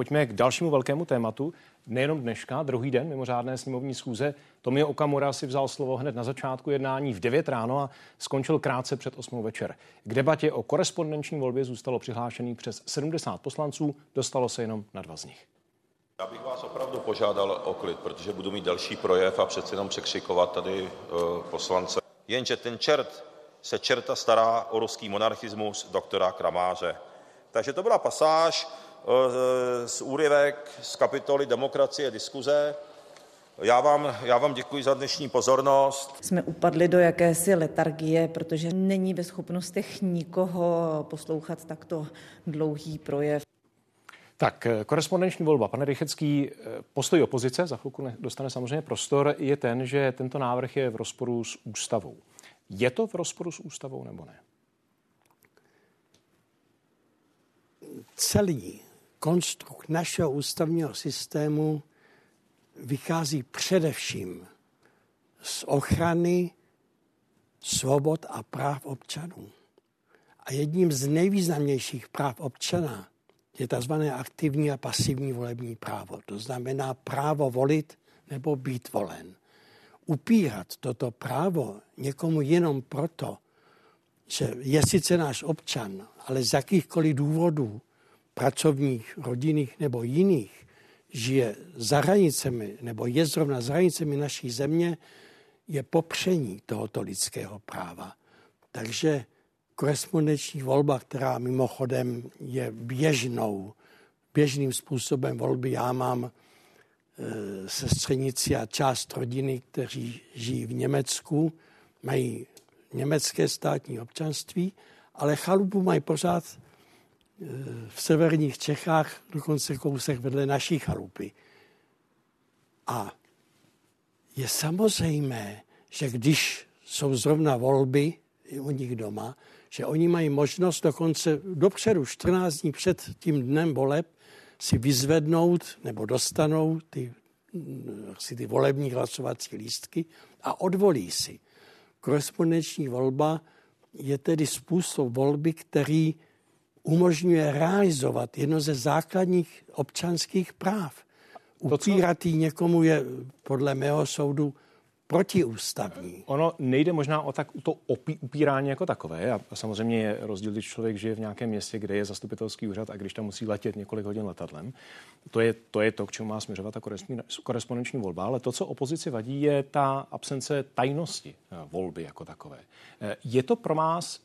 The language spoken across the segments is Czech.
pojďme k dalšímu velkému tématu. Nejenom dneška, druhý den mimořádné sněmovní schůze. Tomio Okamura si vzal slovo hned na začátku jednání v 9 ráno a skončil krátce před 8 večer. K debatě o korespondenční volbě zůstalo přihlášený přes 70 poslanců, dostalo se jenom na dva z nich. Já bych vás opravdu požádal o klid, protože budu mít další projev a přeci jenom překřikovat tady uh, poslance. Jenže ten čert se čerta stará o ruský monarchismus doktora Kramáře. Takže to byla pasáž úryvek z kapitoly Demokracie diskuze. Já vám, já vám děkuji za dnešní pozornost. Jsme upadli do jakési letargie, protože není ve schopnostech nikoho poslouchat takto dlouhý projev. Tak, eh, korespondenční volba. Pane Rychecký, eh, postoj opozice, za chvilku dostane samozřejmě prostor, je ten, že tento návrh je v rozporu s ústavou. Je to v rozporu s ústavou nebo ne? Celý konstrukt našeho ústavního systému vychází především z ochrany svobod a práv občanů. A jedním z nejvýznamnějších práv občana je tzv. aktivní a pasivní volební právo. To znamená právo volit nebo být volen upírat toto právo někomu jenom proto, že je sice náš občan, ale z jakýchkoliv důvodů, pracovních, rodinných nebo jiných, žije za hranicemi nebo je zrovna za hranicemi naší země, je popření tohoto lidského práva. Takže korespondenční volba, která mimochodem je běžnou, běžným způsobem volby, já mám Eh, sestřenici a část rodiny, kteří žijí v Německu, mají německé státní občanství, ale chalupu mají pořád v severních Čechách, dokonce kousek vedle naší chalupy. A je samozřejmé, že když jsou zrovna volby u nich doma, že oni mají možnost dokonce dopředu, 14 dní před tím dnem voleb, si vyzvednout nebo dostanou ty, si ty volební hlasovací lístky a odvolí si. Korespondenční volba je tedy způsob volby, který umožňuje realizovat jedno ze základních občanských práv. Upírat někomu je podle mého soudu protiústavní. Ono nejde možná o tak to opí, upírání jako takové. A samozřejmě je rozdíl, když člověk žije v nějakém městě, kde je zastupitelský úřad a když tam musí letět několik hodin letadlem. To je to, je to k čemu má směřovat ta korespondenční volba. Ale to, co opozici vadí, je ta absence tajnosti eh, volby jako takové. Eh, je to pro vás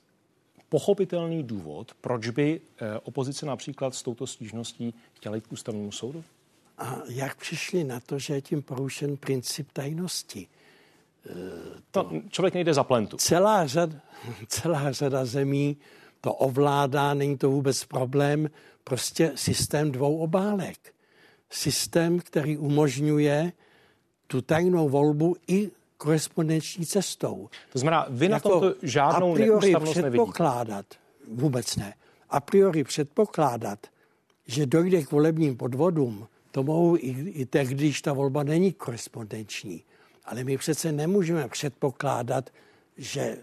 pochopitelný důvod, proč by eh, opozice například s touto stížností chtěla jít k ústavnímu soudu? A jak přišli na to, že je tím porušen princip tajnosti? To člověk nejde za plentu. Celá řada, celá řada zemí to ovládá, není to vůbec problém. Prostě systém dvou obálek. Systém, který umožňuje tu tajnou volbu i korespondenční cestou. To znamená, vy na jako tomto žádnou a priori předpokládat, nevidíte. vůbec ne, a priori předpokládat, že dojde k volebním podvodům, to mohou i, i tehdy, když ta volba není korespondenční. Ale my přece nemůžeme předpokládat, že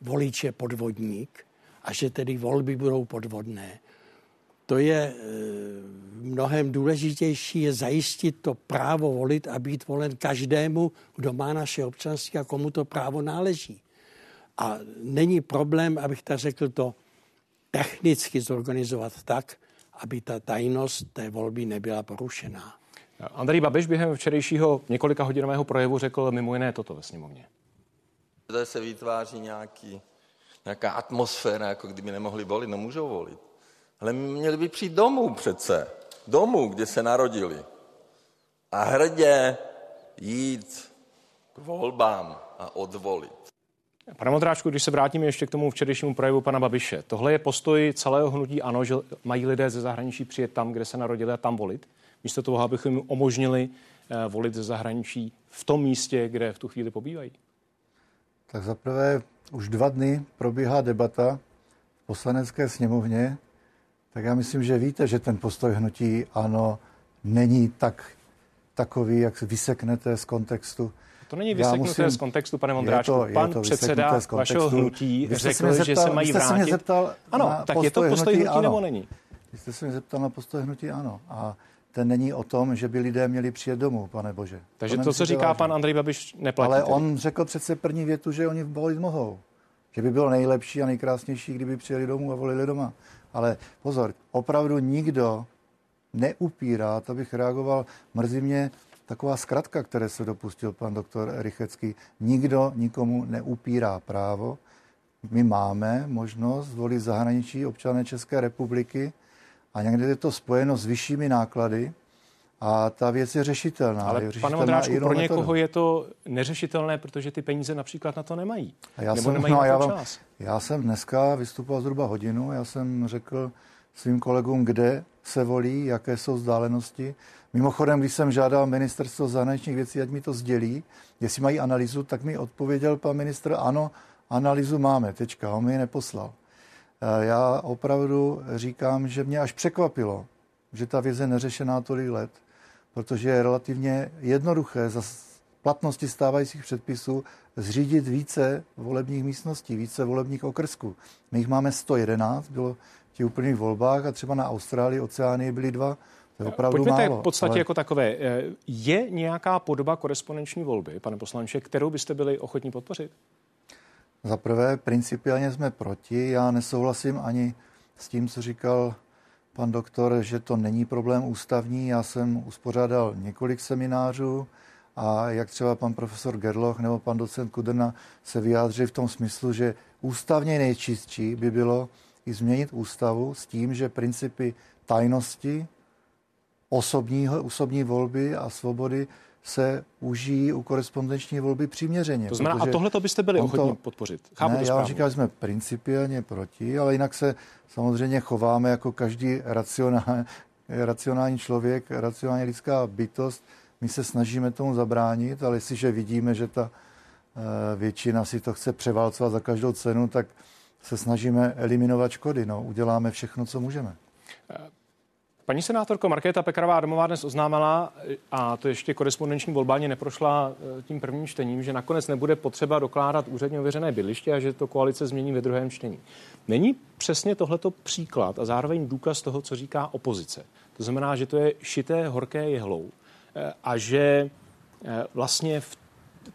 volič je podvodník a že tedy volby budou podvodné. To je e, mnohem důležitější, je zajistit to právo volit a být volen každému, kdo má naše občanství a komu to právo náleží. A není problém, abych tak řekl, to technicky zorganizovat tak, aby ta tajnost té volby nebyla porušená. Andrej Babiš během včerejšího několika hodinového projevu řekl mimo jiné toto ve sněmovně. Tady se vytváří nějaký, nějaká atmosféra, jako kdyby nemohli volit, no můžou volit. Ale měli by přijít domů přece. Domů, kde se narodili. A hrdě jít k volbám a odvolit. Pane Modráčku, když se vrátíme ještě k tomu včerejšímu projevu pana Babiše, tohle je postoj celého hnutí ANO, že mají lidé ze zahraničí přijet tam, kde se narodili a tam volit? místo toho, abychom jim umožnili eh, volit ze zahraničí v tom místě, kde v tu chvíli pobývají? Tak zaprvé už dva dny probíhá debata v poslanecké sněmovně, tak já myslím, že víte, že ten postoj hnutí ano není tak takový, jak se vyseknete z kontextu. To není vyseknuté musím, z kontextu, pane Vondráčku. Je to, Pan to předseda vašeho hnutí řekl, zeptal, že se mají vrátit. Se zeptal ano, tak je to postoj hnutí, hnutí nebo není? Vy jste se mě zeptal na postoj hnutí ano. A ten není o tom, že by lidé měli přijet domů, pane Bože. Takže to, to co říká vážně. pan Andrej Babiš, neplatí. Ale tedy. on řekl přece první větu, že oni volit mohou. Že by bylo nejlepší a nejkrásnější, kdyby přijeli domů a volili doma. Ale pozor, opravdu nikdo neupírá, to bych reagoval, mrzí mě taková zkratka, které se dopustil pan doktor Rychecký. Nikdo nikomu neupírá právo. My máme možnost volit zahraničí občané České republiky a někdy je to spojeno s vyššími náklady, a ta věc je řešitelná. Ale je pane Modráčku, pro někoho je to neřešitelné, protože ty peníze například na to nemají. A já Nebo jsem, nemají no, na já, vám, čas. já jsem dneska vystupoval zhruba hodinu, já jsem řekl svým kolegům, kde se volí, jaké jsou vzdálenosti. Mimochodem, když jsem žádal ministerstvo zahraničních věcí, ať mi to sdělí, jestli mají analýzu, tak mi odpověděl pan ministr, ano, analýzu máme, tečka, on mi ji neposlal. Eh, já opravdu říkám, že mě až překvapilo, že ta věc je neřešená tolik let, protože je relativně jednoduché za platnosti stávajících předpisů zřídit více volebních místností, více volebních okrsků. My jich máme 111, bylo v těch úplných volbách a třeba na Austrálii, Oceánii byly dva. To je opravdu Pojďme málo. v podstatě ale... jako takové. Eh, je nějaká podoba korespondenční volby, pane poslanče, kterou byste byli ochotní podpořit? Za prvé, principiálně jsme proti. Já nesouhlasím ani s tím, co říkal pan doktor, že to není problém ústavní. Já jsem uspořádal několik seminářů a jak třeba pan profesor Gerloch nebo pan docent Kuderna se vyjádří v tom smyslu, že ústavně nejčistší by bylo i změnit ústavu s tím, že principy tajnosti, osobního, osobní volby a svobody se užijí u korespondenční volby přiměřeně. To znamená, a tohle to byste byli ochotní to, podpořit? Chápu ne, to já říkám, že jsme principiálně proti, ale jinak se samozřejmě chováme jako každý racionální, racionální člověk, racionální lidská bytost. My se snažíme tomu zabránit, ale jestliže vidíme, že ta eh, většina si to chce převálcovat za každou cenu, tak se snažíme eliminovat škody. No, uděláme všechno, co můžeme. Paní senátorko Markéta Pekarová domová dnes oznámila, a to ještě korespondenční volba ani neprošla eh, tím prvním čtením, že nakonec nebude potřeba dokládat úředně ověřené bydliště a že to koalice změní ve druhém čtení. Není přesně tohleto příklad a zároveň důkaz toho, co říká opozice. To znamená, že to je šité horké jehlou eh, a že eh, vlastně v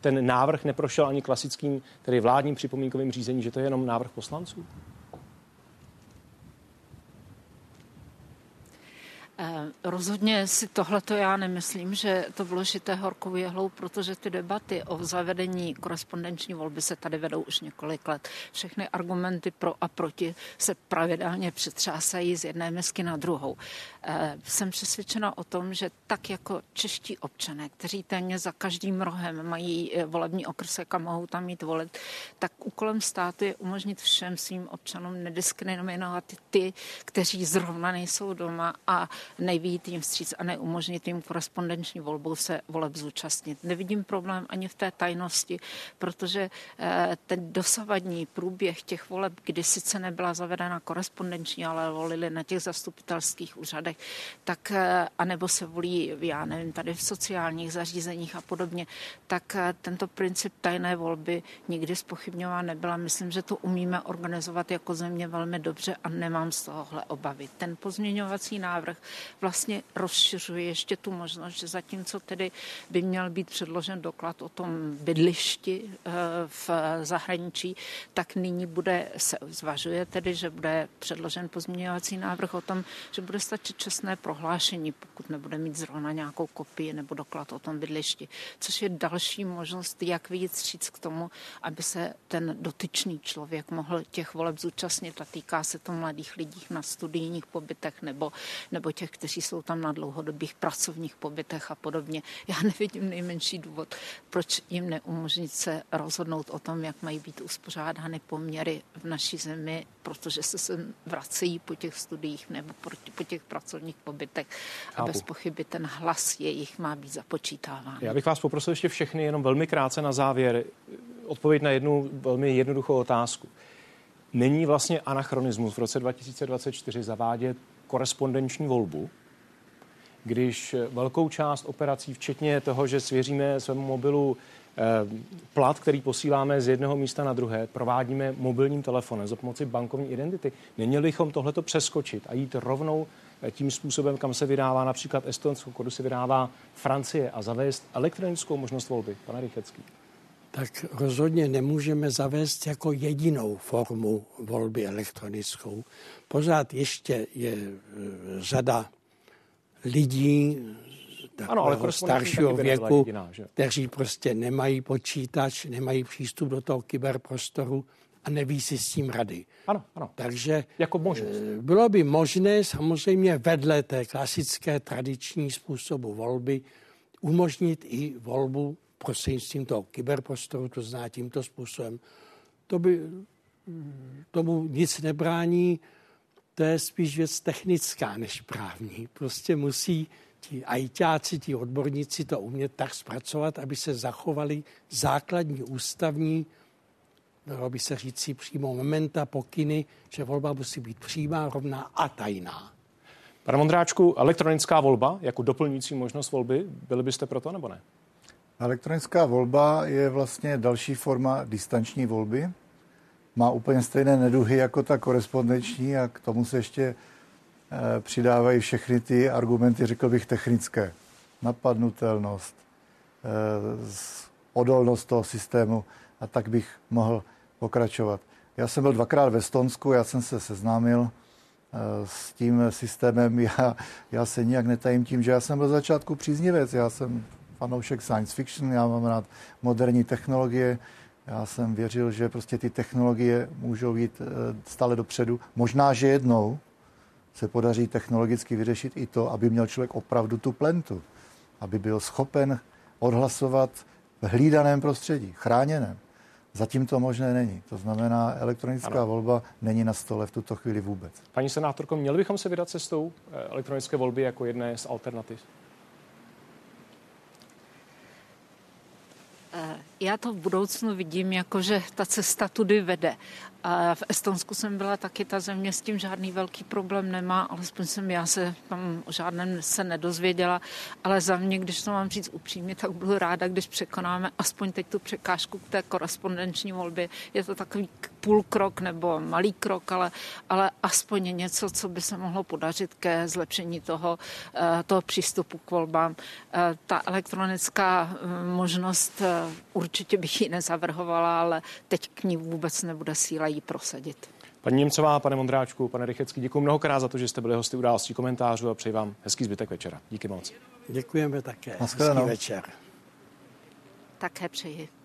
ten návrh neprošel ani klasickým, tedy vládním připomínkovým řízení, že to je jenom návrh poslanců? Rozhodně si tohleto já nemyslím, že to bylo šité horkou jehlou, protože ty debaty o zavedení korespondenční volby se tady vedou už několik let. Všechny argumenty pro a proti se pravidelně přetřásají z jedné misky na druhou. Eh, jsem přesvědčena o tom, že tak jako čeští občané, kteří téměř za každým rohem mají eh, volební okrsek a mohou tam mít volit, tak úkolem státu je umožnit všem svým občanům nediskriminovat ty, kteří zrovna nejsou doma a nejvýjít jim vstříc a neumožnit jim korespondenční volbou se voleb zúčastnit. Nevidím problém ani v té tajnosti, protože eh, ten dosavadní průběh těch voleb, kdy sice nebyla zavedena korespondenční, ale volili na těch zastupitelských úřadech, tak eh, anebo se volí, já nevím, tady v sociálních zařízeních a podobně, tak eh, tento princip tajné volby nikdy spochybňován nebyla. Myslím, že to umíme organizovat jako země velmi dobře a nemám z tohohle obavy. Ten pozměňovací návrh vlastně rozšiřuje ještě tu možnost, že zatímco tedy by měl být předložen doklad o tom bydlišti eh, v zahraničí, tak nyní bude, se zvažuje tedy, že bude předložen pozměňovací návrh o tom, že bude stačit čestné prohlášení, pokud nebude mít zrovna nějakou kopii nebo doklad o tom bydlišti, což je další možnost, jak vyjít říct k tomu, aby se ten dotyčný člověk mohl těch voleb zúčastnit a týká se to mladých lidí na studijních pobytech nebo, nebo těch, kteří jsou tam na dlouhodobých pracovních pobytech a podobně. Já nevidím nejmenší důvod, proč jim neumožnit se rozhodnout o tom, jak mají být uspořádány poměry v naší zemi, protože se sem vracejí po těch studiích nebo po těch pracovních pobytech a bez pochyby ten hlas jejich má být započítáván. Já bych vás poprosil ještě všechny jenom velmi krátce na závěr odpověď na jednu velmi jednoduchou otázku. Není vlastně anachronismus v roce 2024 zavádět korespondenční volbu, když velkou část operací, včetně toho, že svěříme svému mobilu plat, který posíláme z jednoho místa na druhé, provádíme mobilním telefonem za pomoci bankovní identity. Neměli bychom tohleto přeskočit a jít rovnou tím způsobem, kam se vydává například Estonsko, kudy se vydává Francie a zavést elektronickou možnost volby. Pane Rychecký. Tak rozhodně nemůžeme zavést jako jedinou formu volby elektronickou. Pořád ještě je e, řada lidí ano, ale staršího věku, jediná, kteří prostě nemají počítač, nemají přístup do toho kyberprostoru a neví si s tím rady. Ano, ano. Takže jako možnost. Eh, bylo by možné samozřejmě vedle té klasické tradiční způsobu volby umožnit i volbu prostřednictvím toho kyberprostoru, to zná tímto způsobem. To by tomu nic nebrání, to je spíš věc technická než právní. Prostě musí ti ajťáci, ti odborníci to umět tak zpracovat, aby se zachovali základní ústavní dalo by se říct si přímo momenta, pokyny, že volba musí být přímá, rovná a tajná. Pane Mondráčku, elektronická volba jako doplňující možnost volby, byli byste proto nebo ne? Elektronická volba je vlastně další forma distanční volby. Má úplně stejné neduhy jako ta korespondenční a k tomu se ještě e, přidávají všechny ty argumenty, řekl bych, technické. Napadnutelnost, e, odolnost toho systému a tak bych mohl pokračovat. Já jsem byl dvakrát ve Stonsku, já jsem se seznámil eh, s tím systémem. Já, já se nijak netajím tím, že já jsem byl začátku příznivec. Já jsem fanoušek science fiction, já mám rád moderní technologie. Já jsem věřil, že prostě ty technologie můžou jít eh, stále dopředu. Možná, že jednou se podaří technologicky vyřešit i to, aby měl člověk opravdu tu plentu. Aby byl schopen odhlasovat v hlídaném prostředí, chráněném. Zatím to možné není. To znamená, elektronická ano. volba není na stole v tuto chvíli vůbec. Paní senátorko, měli bychom se vydat cestou eh, elektronické volby jako jedné z alternativ? uh, já to v budoucnu vidím jako, že ta cesta tudy vede. A v Estonsku jsem byla taky, ta země s tím žádný velký problém nemá, alespoň jsem já se tam o žádném se nedozvěděla, ale za mě, když to mám říct upřímně, tak budu ráda, když překonáme aspoň teď tu překážku k té korespondenční volbě. Je to takový půl krok nebo malý krok, ale, ale aspoň něco, co by se mohlo podařit ke zlepšení toho, eh, toho přístupu k volbám. Eh, ta elektronická eh, možnost určitě bych ji nezavrhovala, ale teď k ní vůbec nebude síla ji prosadit. Paní Němcová, pane Mondráčku, pane Rychecký, děkuji mnohokrát za to, že jste byli hosty událostí komentářů a přeji vám hezký zbytek večera. Díky moc. Děkujeme také. Hezký večer. Také přeji.